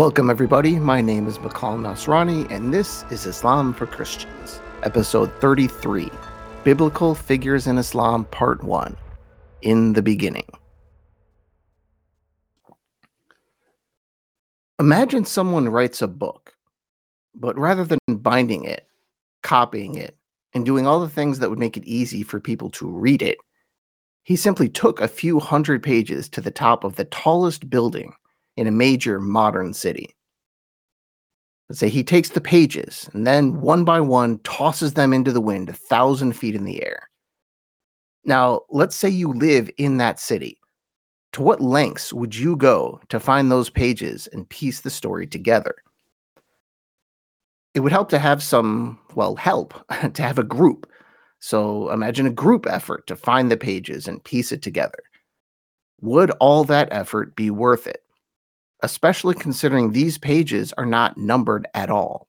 Welcome, everybody. My name is Bakal Nasrani, and this is Islam for Christians, episode 33 Biblical Figures in Islam, Part 1 In the Beginning. Imagine someone writes a book, but rather than binding it, copying it, and doing all the things that would make it easy for people to read it, he simply took a few hundred pages to the top of the tallest building in a major modern city. Let's say he takes the pages and then one by one tosses them into the wind a thousand feet in the air. Now, let's say you live in that city. To what lengths would you go to find those pages and piece the story together? It would help to have some, well, help to have a group. So imagine a group effort to find the pages and piece it together. Would all that effort be worth it? Especially considering these pages are not numbered at all?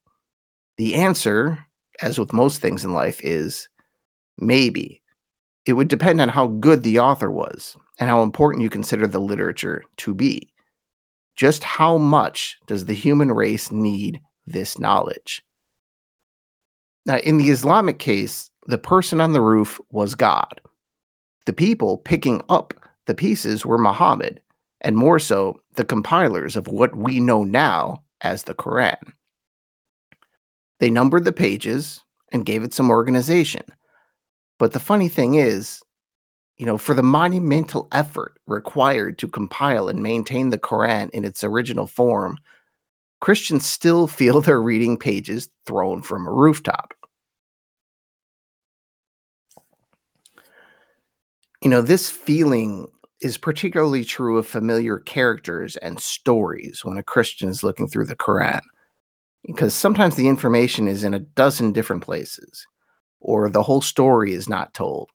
The answer, as with most things in life, is maybe. It would depend on how good the author was and how important you consider the literature to be. Just how much does the human race need this knowledge? Now, in the Islamic case, the person on the roof was God. The people picking up the pieces were Muhammad, and more so, the compilers of what we know now as the Quran. They numbered the pages and gave it some organization. But the funny thing is, you know, for the monumental effort required to compile and maintain the Quran in its original form, Christians still feel they're reading pages thrown from a rooftop. You know, this feeling is particularly true of familiar characters and stories when a Christian is looking through the Quran, because sometimes the information is in a dozen different places, or the whole story is not told,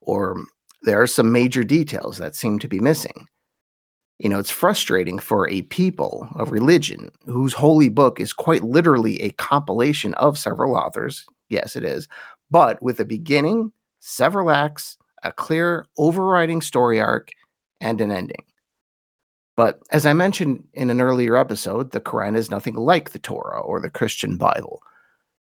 or there are some major details that seem to be missing. You know, it's frustrating for a people, a religion, whose holy book is quite literally a compilation of several authors. Yes, it is, but with a beginning, several acts, a clear overriding story arc, and an ending. But as I mentioned in an earlier episode, the Quran is nothing like the Torah or the Christian Bible.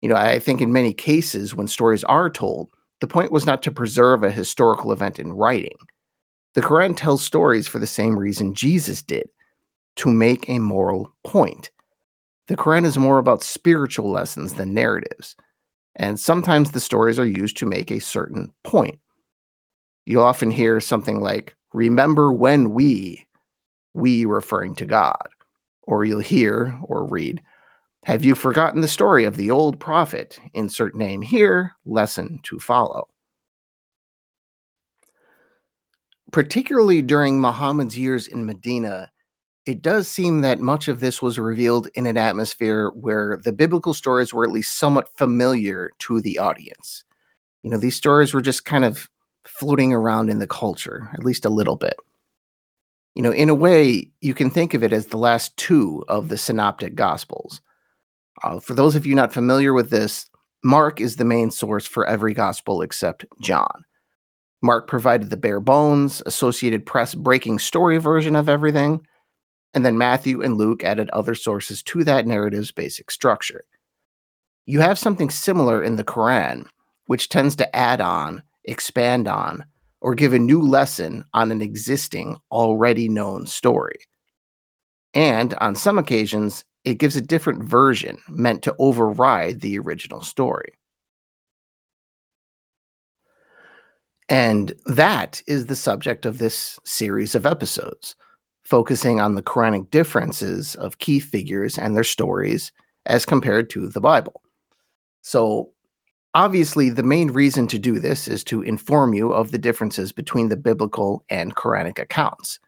You know, I think in many cases when stories are told, the point was not to preserve a historical event in writing. The Quran tells stories for the same reason Jesus did to make a moral point. The Quran is more about spiritual lessons than narratives, and sometimes the stories are used to make a certain point. You'll often hear something like, remember when we, we referring to God. Or you'll hear or read, have you forgotten the story of the old prophet? Insert name here, lesson to follow. Particularly during Muhammad's years in Medina, it does seem that much of this was revealed in an atmosphere where the biblical stories were at least somewhat familiar to the audience. You know, these stories were just kind of floating around in the culture, at least a little bit. You know, in a way, you can think of it as the last two of the synoptic gospels. Uh, for those of you not familiar with this, Mark is the main source for every gospel except John. Mark provided the bare bones, Associated Press breaking story version of everything, and then Matthew and Luke added other sources to that narrative's basic structure. You have something similar in the Quran, which tends to add on expand on, or give a new lesson on an existing, already known story. And on some occasions, it gives a different version meant to override the original story. And that is the subject of this series of episodes, focusing on the Quranic differences of key figures and their stories as compared to the Bible. So, Obviously, the main reason to do this is to inform you of the differences between the biblical and Quranic accounts.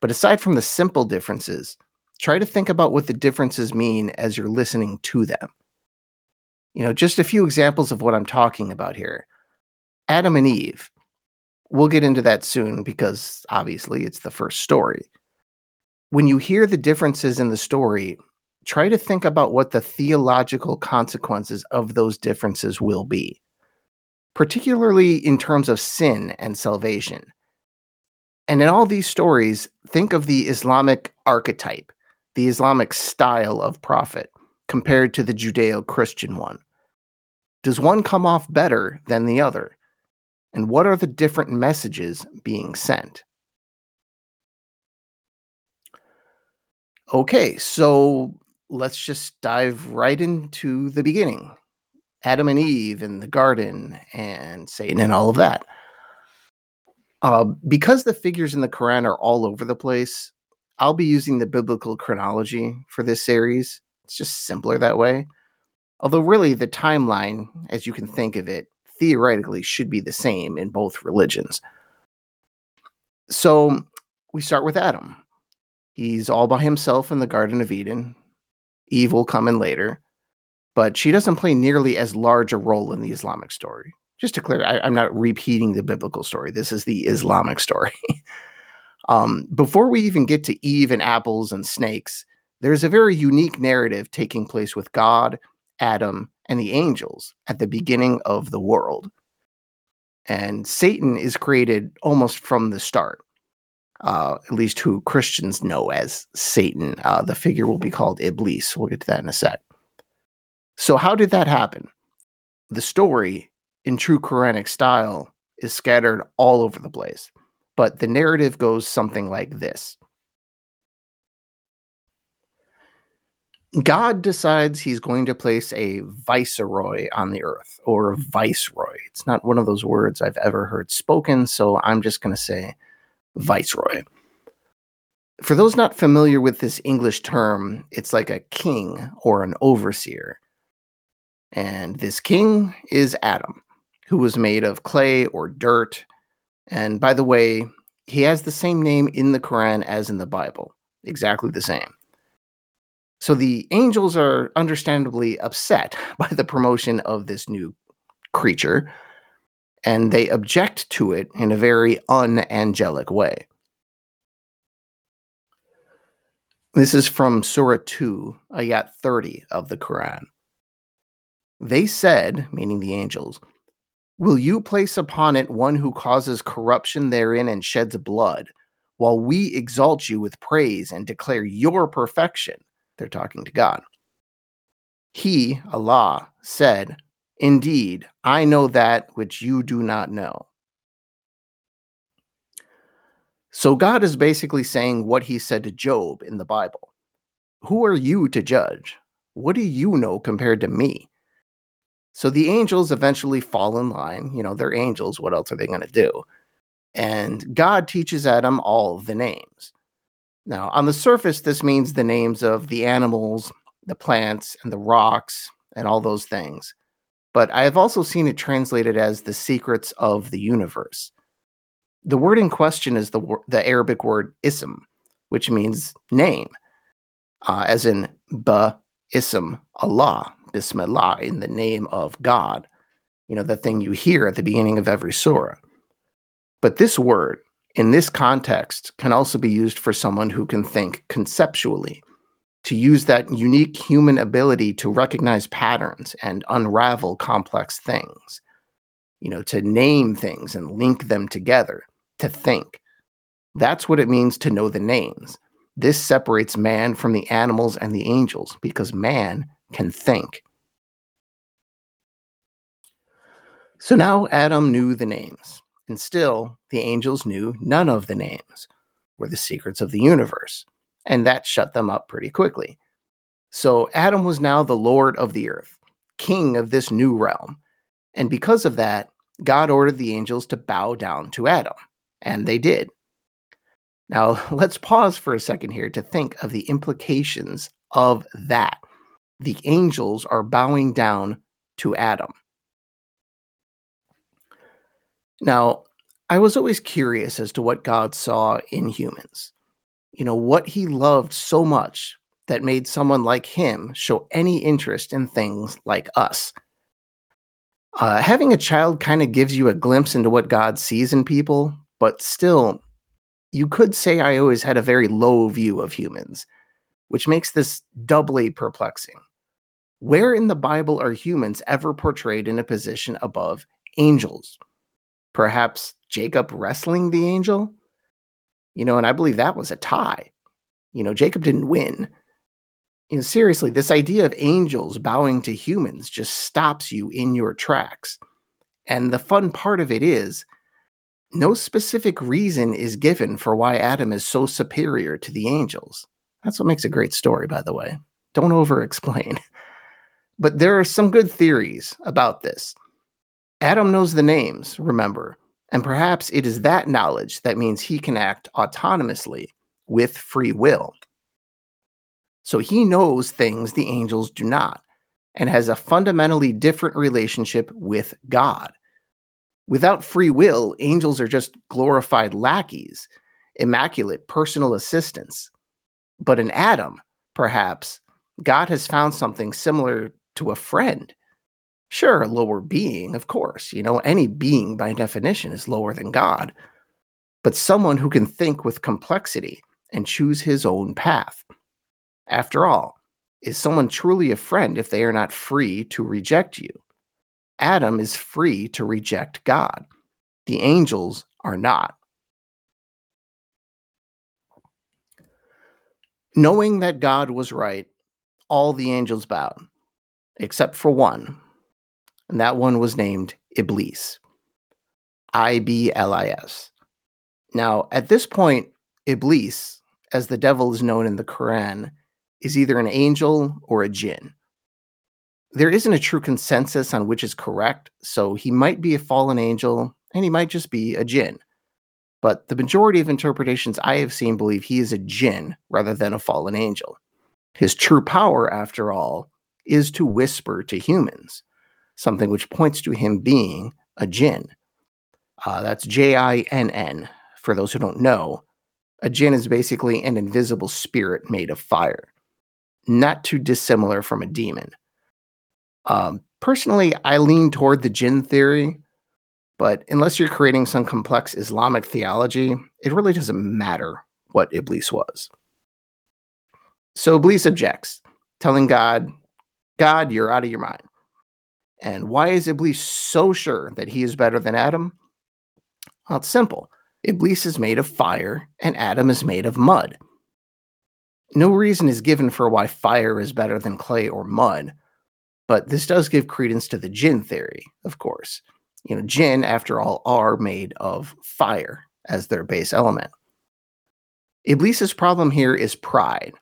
But aside from the simple differences, try to think about what the differences mean as you're listening to them. You know, just a few examples of what I'm talking about here. Adam and Eve. We'll get into that soon because obviously it's the first story. When you hear the differences in the story, try to think about what the theological consequences of those differences will be, particularly in terms of sin and salvation. And in all these stories, think of the Islamic archetype, the Islamic style of prophet, compared to the Judeo Christian one? Does one come off better than the other? And what are the different messages being sent? Okay, so let's just dive right into the beginning Adam and Eve in the garden and Satan and all of that. Uh, because the figures in the Quran are all over the place, I'll be using the biblical chronology for this series. It's just simpler that way. Although, really, the timeline, as you can think of it, theoretically should be the same in both religions. So, we start with Adam. He's all by himself in the Garden of Eden. Eve will come in later, but she doesn't play nearly as large a role in the Islamic story. Just to clear, I, am not repeating the biblical story. This is the Islamic story. um, before we even get to Eve and apples and snakes, there's a very unique narrative taking place with God Adam, and the angels at the beginning of the world. And Satan is created almost from the start, uh, at least who Christians know as Satan. Uh, the figure will be called Iblis. We'll get to that in a sec. So, how did that happen? The story, in true Quranic style, is scattered all over the place, but the narrative goes something like this God decides he's going to place a viceroy on the earth or a viceroy. It's not one of those words I've ever heard spoken, so I'm just going to say viceroy. For those not familiar with this English term, it's like a king or an overseer. And this king is Adam, who was made of clay or dirt. And by the way, he has the same name in the Quran as in the Bible, exactly the same. So the angels are understandably upset by the promotion of this new creature, and they object to it in a very unangelic way. This is from Surah 2, Ayat 30 of the Quran. They said, meaning the angels, Will you place upon it one who causes corruption therein and sheds blood, while we exalt you with praise and declare your perfection? They're talking to God. He, Allah, said, Indeed, I know that which you do not know. So God is basically saying what he said to Job in the Bible. Who are you to judge? What do you know compared to me? So the angels eventually fall in line. You know, they're angels. What else are they going to do? And God teaches Adam all the names. Now, on the surface, this means the names of the animals, the plants, and the rocks, and all those things. But I have also seen it translated as the secrets of the universe. The word in question is the, the Arabic word ism, which means name, uh, as in ba ism Allah, Bismillah, in the name of God. You know, the thing you hear at the beginning of every surah. But this word, in this context can also be used for someone who can think conceptually, to use that unique human ability to recognize patterns and unravel complex things, you know, to name things and link them together, to think. That's what it means to know the names. This separates man from the animals and the angels because man can think. So now Adam knew the names. And still, the angels knew none of the names were the secrets of the universe, and that shut them up pretty quickly. So Adam was now the Lord of the earth, king of this new realm. And because of that, God ordered the angels to bow down to Adam, and they did. Now, let's pause for a second here to think of the implications of that. The angels are bowing down to Adam. Now, I was always curious as to what God saw in humans. You know, what he loved so much that made someone like him show any interest in things like us. Uh, having a child kind of gives you a glimpse into what God sees in people, but still, you could say I always had a very low view of humans, which makes this doubly perplexing. Where in the Bible are humans ever portrayed in a position above angels? perhaps Jacob wrestling the angel. You know, and I believe that was a tie. You know, Jacob didn't win. You know, seriously, this idea of angels bowing to humans just stops you in your tracks. And the fun part of it is no specific reason is given for why Adam is so superior to the angels. That's what makes a great story, by the way. Don't over explain. But there are some good theories about this. Adam knows the names, remember, and perhaps it is that knowledge that means he can act autonomously with free will. So he knows things the angels do not and has a fundamentally different relationship with God. Without free will, angels are just glorified lackeys, immaculate personal assistants. But in Adam, perhaps, God has found something similar to a friend. Sure, a lower being, of course. You know, any being by definition is lower than God, but someone who can think with complexity and choose his own path. After all, is someone truly a friend if they are not free to reject you? Adam is free to reject God. The angels are not. Knowing that God was right, all the angels bowed, except for one, and that one was named Iblis. I B L I S. Now, at this point, Iblis, as the devil is known in the Quran, is either an angel or a jinn. There isn't a true consensus on which is correct, so he might be a fallen angel and he might just be a jinn. But the majority of interpretations I have seen believe he is a jinn rather than a fallen angel. His true power, after all, is to whisper to humans, something which points to him being a jinn. Uh, that's J I N N, for those who don't know. A jinn is basically an invisible spirit made of fire not too dissimilar from a demon. Um, personally, I lean toward the jinn theory, but unless you're creating some complex Islamic theology, it really doesn't matter what Iblis was. So Iblis objects, telling God, God, you're out of your mind. And why is Iblis so sure that he is better than Adam? Well, it's simple. Iblis is made of fire and Adam is made of mud. No reason is given for why fire is better than clay or mud, but this does give credence to the jinn theory, of course. You know, jinn, after all, are made of fire as their base element. Iblis's problem here is pride,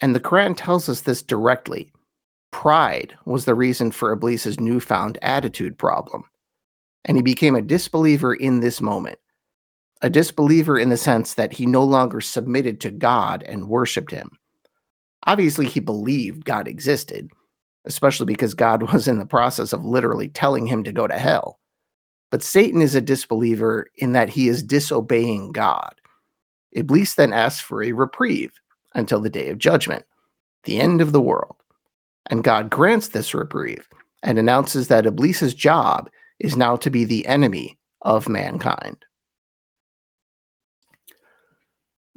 and the Quran tells us this directly. Pride was the reason for Iblis's newfound attitude problem, and he became a disbeliever in this moment a disbeliever in the sense that he no longer submitted to God and worshiped him. Obviously, he believed God existed, especially because God was in the process of literally telling him to go to hell. But Satan is a disbeliever in that he is disobeying God. Iblis then asks for a reprieve until the day of judgment, the end of the world. And God grants this reprieve and announces that Iblis's job is now to be the enemy of mankind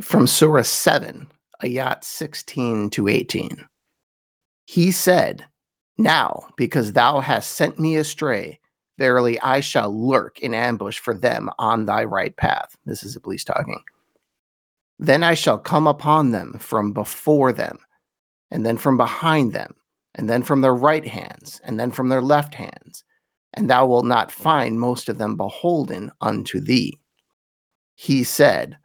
from Surah 7, Ayat 16 to 18. He said, Now, because thou hast sent me astray, verily I shall lurk in ambush for them on thy right path. This is Iblis talking. Then I shall come upon them from before them, and then from behind them, and then from their right hands, and then from their left hands, and thou wilt not find most of them beholden unto thee. He said,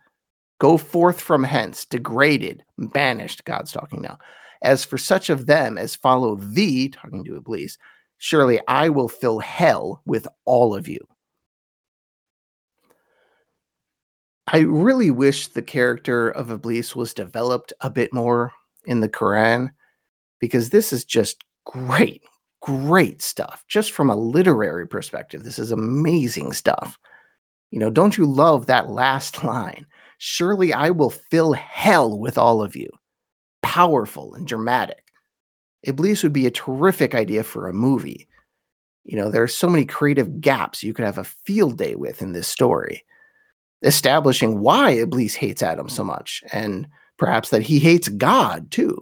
Go forth from hence, degraded, banished. God's talking now. As for such of them as follow thee, talking to Iblis, surely I will fill hell with all of you. I really wish the character of Iblis was developed a bit more in the Quran because this is just great, great stuff. Just from a literary perspective, this is amazing stuff. You know, don't you love that last line? Surely I will fill hell with all of you. Powerful and dramatic. Iblis would be a terrific idea for a movie. You know, there are so many creative gaps you could have a field day with in this story, establishing why Iblis hates Adam so much, and perhaps that he hates God too.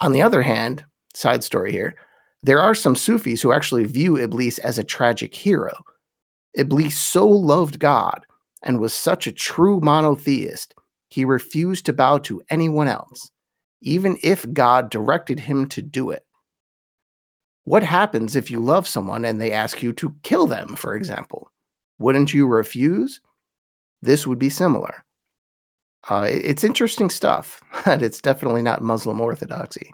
On the other hand, side story here, there are some Sufis who actually view Iblis as a tragic hero. Iblis so loved God and was such a true monotheist, he refused to bow to anyone else, even if God directed him to do it. What happens if you love someone and they ask you to kill them, for example? Wouldn't you refuse? This would be similar. Uh, it's interesting stuff, and it's definitely not Muslim orthodoxy.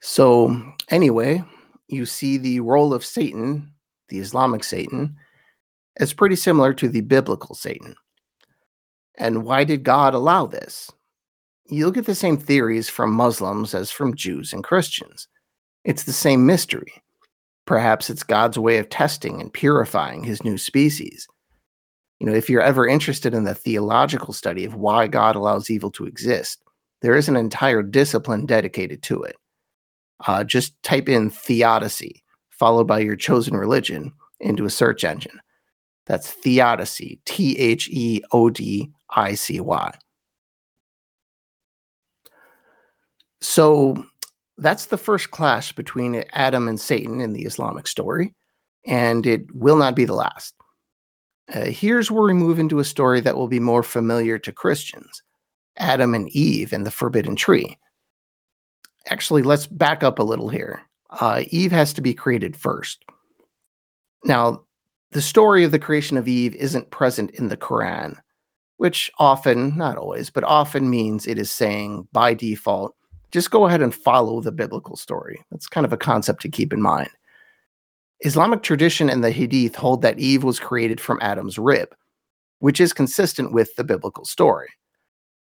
So, anyway, you see the role of Satan, the Islamic Satan, as pretty similar to the biblical Satan. And why did God allow this? You'll get the same theories from Muslims as from Jews and Christians. It's the same mystery. Perhaps it's God's way of testing and purifying his new species. You know, if you're ever interested in the theological study of why God allows evil to exist, there is an entire discipline dedicated to it. Uh, just type in theodicy, followed by your chosen religion, into a search engine. That's theodicy, T H E O D I C Y. So that's the first clash between Adam and Satan in the Islamic story, and it will not be the last. Uh, here's where we move into a story that will be more familiar to Christians Adam and Eve and the forbidden tree. Actually, let's back up a little here. Uh, Eve has to be created first. Now, the story of the creation of Eve isn't present in the Quran, which often, not always, but often means it is saying by default, just go ahead and follow the biblical story. That's kind of a concept to keep in mind. Islamic tradition and the Hadith hold that Eve was created from Adam's rib, which is consistent with the biblical story.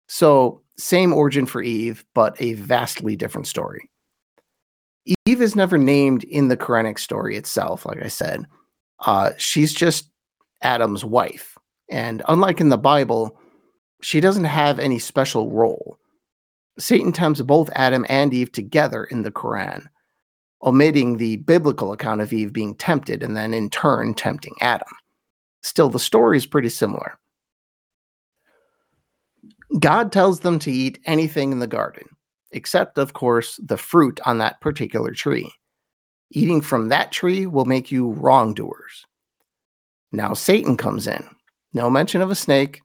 So, same origin for Eve, but a vastly different story. Eve is never named in the Quranic story itself, like I said. Uh, she's just Adam's wife. And unlike in the Bible, she doesn't have any special role. Satan tempts both Adam and Eve together in the Quran, omitting the biblical account of Eve being tempted and then in turn tempting Adam. Still, the story is pretty similar. God tells them to eat anything in the garden, except, of course, the fruit on that particular tree. Eating from that tree will make you wrongdoers. Now Satan comes in. No mention of a snake,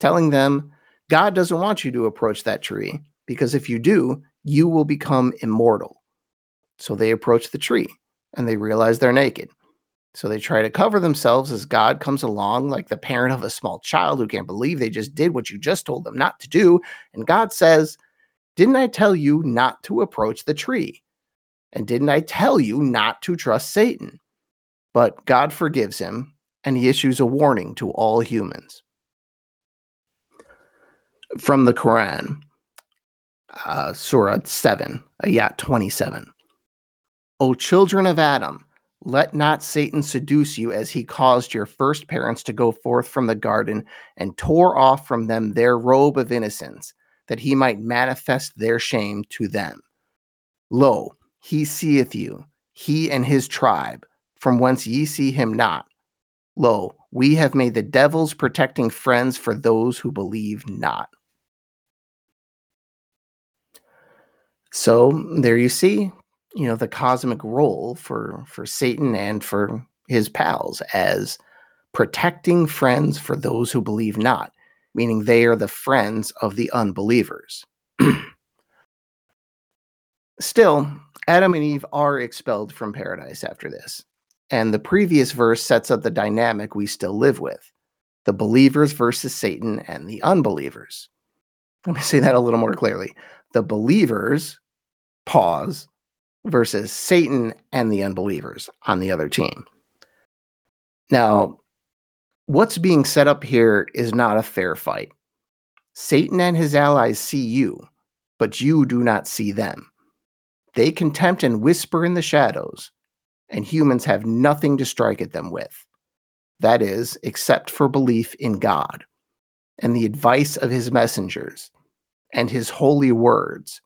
telling them God doesn't want you to approach that tree because if you do, you will become immortal. So they approach the tree and they realize they're naked. So they try to cover themselves as God comes along, like the parent of a small child who can't believe they just did what you just told them not to do. And God says, Didn't I tell you not to approach the tree? And didn't I tell you not to trust Satan? But God forgives him and he issues a warning to all humans. From the Quran, uh, Surah 7, Ayat 27. O children of Adam, let not Satan seduce you as he caused your first parents to go forth from the garden and tore off from them their robe of innocence, that he might manifest their shame to them. Lo, he seeth you, he and his tribe, from whence ye see him not. Lo, we have made the devils protecting friends for those who believe not. So there you see, you know, the cosmic role for for Satan and for his pals as protecting friends for those who believe not, meaning they are the friends of the unbelievers. Still, Adam and Eve are expelled from paradise after this. And the previous verse sets up the dynamic we still live with the believers versus Satan and the unbelievers. Let me say that a little more clearly. The believers, pause, versus Satan and the unbelievers on the other team. Now, what's being set up here is not a fair fight. Satan and his allies see you, but you do not see them. They can tempt and whisper in the shadows, and humans have nothing to strike at them with. That is, except for belief in God and the advice of his messengers and his holy words.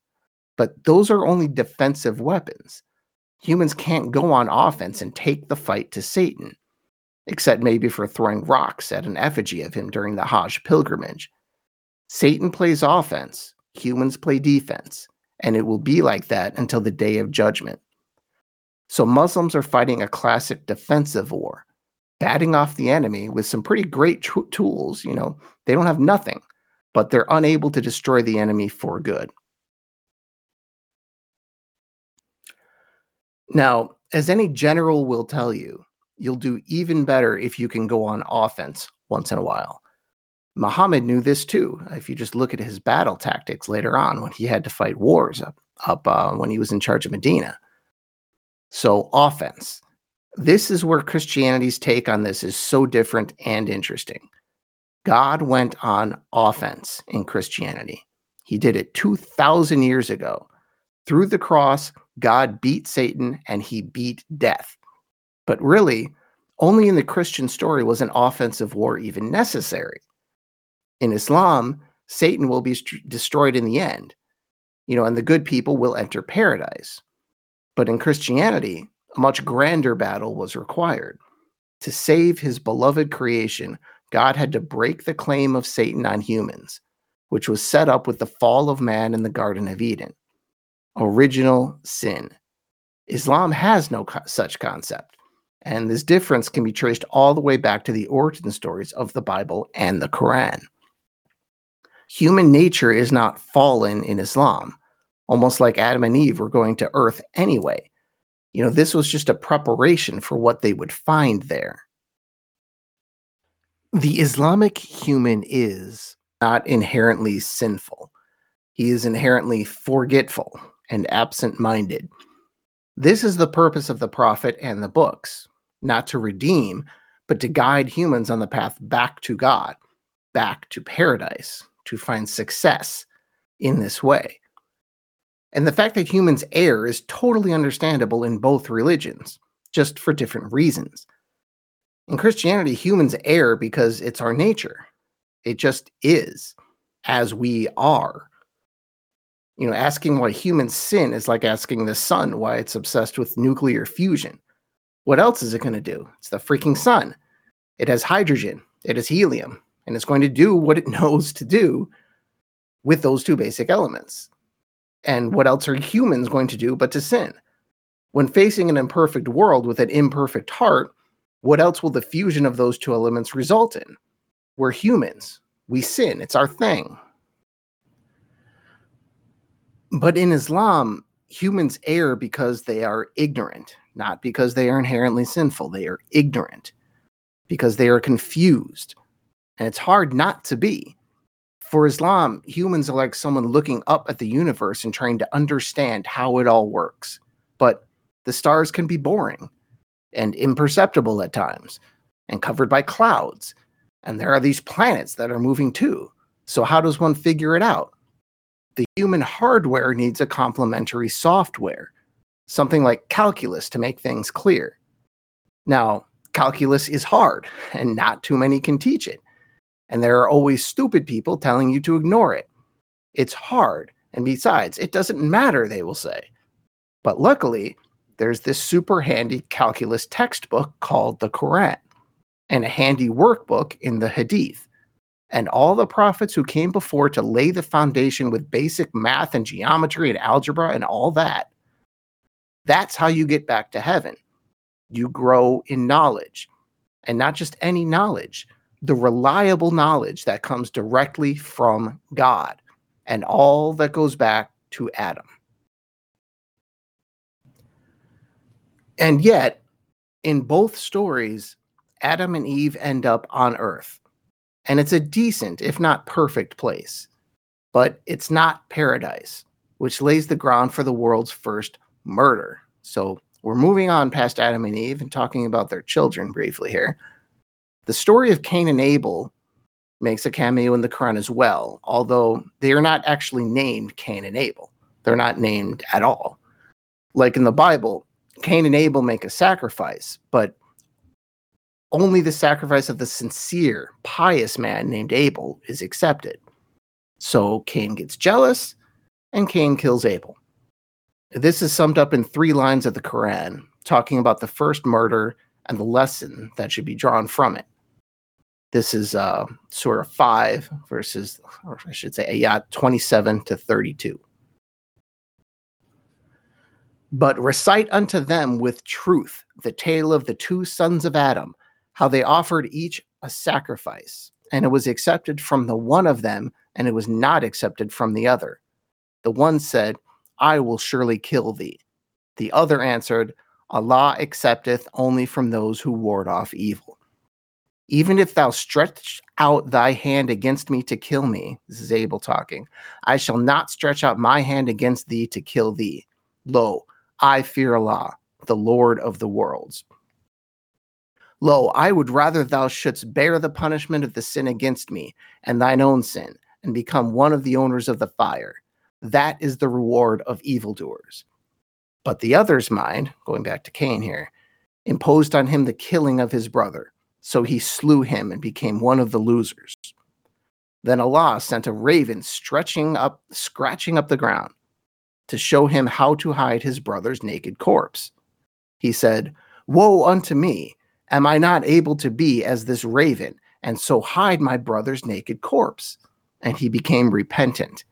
But those are only defensive weapons. Humans can't go on offense and take the fight to Satan, except maybe for throwing rocks at an effigy of him during the Hajj pilgrimage. Satan plays offense, humans play defense and it will be like that until the day of judgment. So Muslims are fighting a classic defensive war, batting off the enemy with some pretty great tr- tools. You know, they don't have nothing, but they're unable to destroy the enemy for good. Now, as any general will tell you, you'll do even better if you can go on offense once in a while. Muhammad knew this too. If you just look at his battle tactics later on when he had to fight wars up, up uh, when he was in charge of Medina. So, offense. This is where Christianity's take on this is so different and interesting. God went on offense in Christianity. He did it 2,000 years ago. Through the cross, God beat Satan and he beat death. But really, only in the Christian story was an offensive war even necessary. In Islam, Satan will be st- destroyed in the end, you know, and the good people will enter paradise. But in Christianity, a much grander battle was required. To save his beloved creation, God had to break the claim of Satan on humans, which was set up with the fall of man in the Garden of Eden. Original sin. Islam has no co- such concept, and this difference can be traced all the way back to the origin stories of the Bible and the Quran. Human nature is not fallen in Islam, almost like Adam and Eve were going to earth anyway. You know, this was just a preparation for what they would find there. The Islamic human is not inherently sinful. He is inherently forgetful and absent minded. This is the purpose of the prophet and the books, not to redeem, but to guide humans on the path back to God, back to paradise, to find success in this way. And the fact that humans err is totally understandable in both religions, just for different reasons. In Christianity, humans err because it's our nature. It just is, as we are. You know, asking why humans sin is like asking the sun why it's obsessed with nuclear fusion. What else is it going to do? It's the freaking sun. It has hydrogen, it has helium, and it's going to do what it knows to do with those two basic elements. And what else are humans going to do but to sin? When facing an imperfect world with an imperfect heart, what else will the fusion of those two elements result in? We're humans. We sin. It's our thing. But in Islam, humans err because they are ignorant, not because they are inherently sinful. They are ignorant because they are confused. And it's hard not to be. For Islam, humans are like someone looking up at the universe and trying to understand how it all works. But the stars can be boring and imperceptible at times and covered by clouds. And there are these planets that are moving too. So, how does one figure it out? The human hardware needs a complementary software, something like calculus to make things clear. Now, calculus is hard, and not too many can teach it. And there are always stupid people telling you to ignore it. It's hard, and besides, it doesn't matter, they will say. But luckily, there's this super handy calculus textbook called the Quran and a handy workbook in the Hadith. And all the prophets who came before to lay the foundation with basic math and geometry and algebra and all that. That's how you get back to heaven. You grow in knowledge, and not just any knowledge, the reliable knowledge that comes directly from God and all that goes back to Adam. And yet, in both stories, Adam and Eve end up on Earth. And it's a decent, if not perfect, place. But it's not paradise, which lays the ground for the world's first murder. So we're moving on past Adam and Eve and talking about their children briefly here. The story of Cain and Abel makes a cameo in the Quran as well, although they are not actually named Cain and Abel. They're not named at all. Like in the Bible, Cain and Abel make a sacrifice, but only the sacrifice of the sincere, pious man named Abel is accepted. So Cain gets jealous and Cain kills Abel. This is summed up in three lines of the Quran, talking about the first murder and the lesson that should be drawn from it. This is uh, Surah 5, verses, or I should say, Ayat 27 to 32 but recite unto them with truth the tale of the two sons of Adam, how they offered each a sacrifice, and it was accepted from the one of them and it was not accepted from the other. The one said, I will surely kill thee. The other answered, Allah accepteth only from those who ward off evil. Even if thou stretch out thy hand against me to kill me, this is Abel talking, I shall not stretch out my hand against thee to kill thee. Lo, I fear Allah, the Lord of the worlds. Lo, I would rather thou shouldst bear the punishment of the sin against me and thine own sin, and become one of the owners of the fire. That is the reward of evildoers. But the other's mind, going back to Cain here, imposed on him the killing of his brother. So he slew him and became one of the losers. Then Allah sent a raven stretching up, scratching up the ground to show him how to hide his brother's naked corpse. He said, Woe unto me! Am I not able to be as this raven, and so hide my brother's naked corpse? And he became repentant.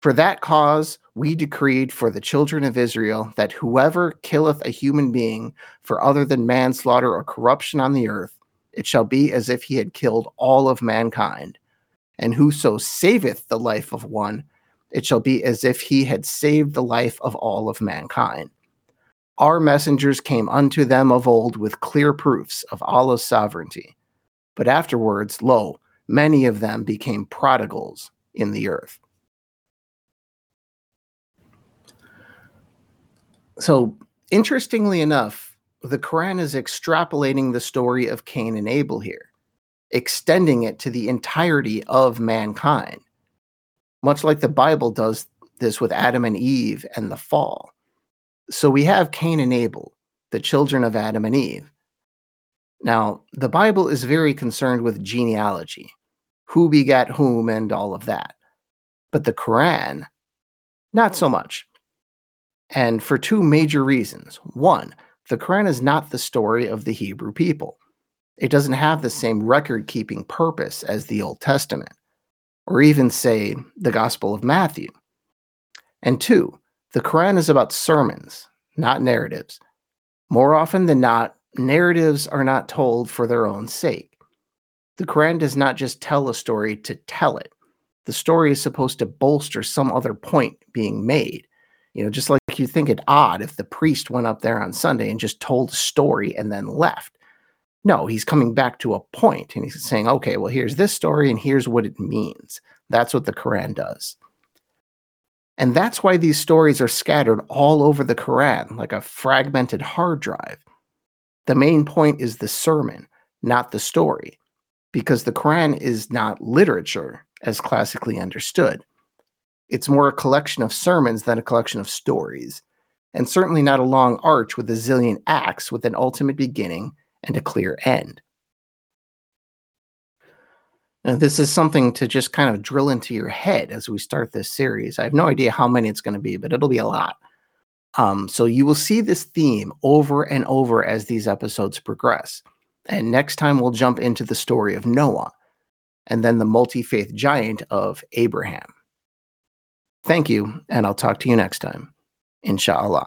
For that cause we decreed for the children of Israel that whoever killeth a human being for other than manslaughter or corruption on the earth, it shall be as if he had killed all of mankind. And whoso saveth the life of one, it shall be as if he had saved the life of all of mankind. Our messengers came unto them of old with clear proofs of Allah's sovereignty. But afterwards, lo, many of them became prodigals in the earth. So, interestingly enough, the Quran is extrapolating the story of Cain and Abel here, extending it to the entirety of mankind, much like the Bible does this with Adam and Eve and the fall. So we have Cain and Abel, the children of Adam and Eve. Now, the Bible is very concerned with genealogy, who begat whom, and all of that. But the Quran, not so much. And for two major reasons. One, the Quran is not the story of the Hebrew people. It doesn't have the same record keeping purpose as the Old Testament, or even, say, the Gospel of Matthew. And two, the Quran is about sermons, not narratives. More often than not, narratives are not told for their own sake. The Quran does not just tell a story to tell it. The story is supposed to bolster some other point being made. You know, just like you think it odd if the priest went up there on Sunday and just told a story and then left. No, he's coming back to a point and he's saying, okay, well, here's this story and here's what it means. That's what the Quran does. And that's why these stories are scattered all over the Quran like a fragmented hard drive. The main point is the sermon, not the story, because the Quran is not literature as classically understood. It's more a collection of sermons than a collection of stories, and certainly not a long arch with a zillion acts with an ultimate beginning and a clear end. Now, this is something to just kind of drill into your head as we start this series. I have no idea how many it's going to be, but it'll be a lot. Um, so you will see this theme over and over as these episodes progress. And next time we'll jump into the story of Noah and then the multi faith giant of Abraham. Thank you, and I'll talk to you next time. Inshallah.